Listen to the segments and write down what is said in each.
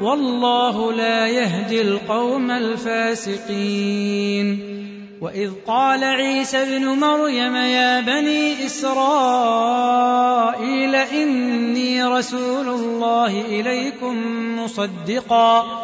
والله لا يهدي القوم الفاسقين. وإذ قال عيسى ابن مريم يا بني إسرائيل إني رسول الله إليكم مصدقا.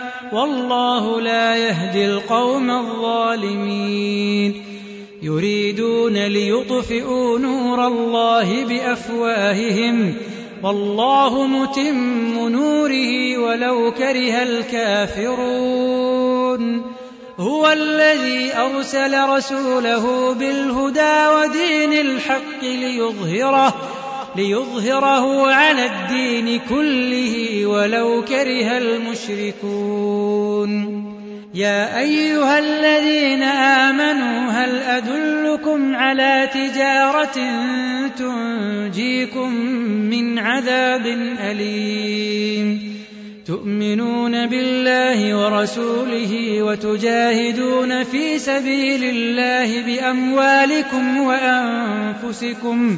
والله لا يهدي القوم الظالمين. يريدون ليطفئوا نور الله بأفواههم. والله متم نوره ولو كره الكافرون. هو الذي أرسل رسوله بالهدى ودين الحق ليظهره. ليظهره على الدين كله ولو كره المشركون. يا أيها الذين آمنوا هل أدلكم على تجارة تنجيكم من عذاب أليم؟ تؤمنون بالله ورسوله وتجاهدون في سبيل الله بأموالكم وأنفسكم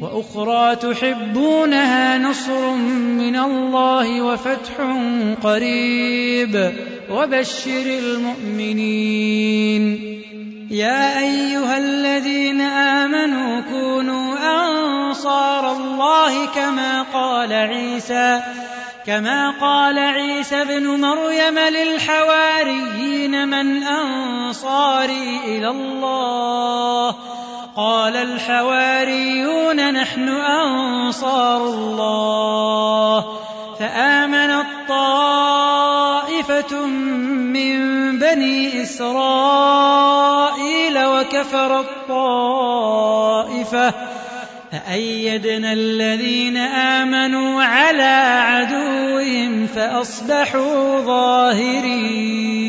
وأخرى تحبونها نصر من الله وفتح قريب. وبشر المؤمنين. يا أيها الذين آمنوا كونوا أنصار الله كما قال عيسى كما قال عيسى ابن مريم للحواريين من أنصاري إلى الله. قال الحواريون نحن أنصار الله. فامنت طائفه من بني إسرائيل وكفر الطائفة. فأيدنا الذين آمنوا على عدوهم فأصبحوا ظاهرين.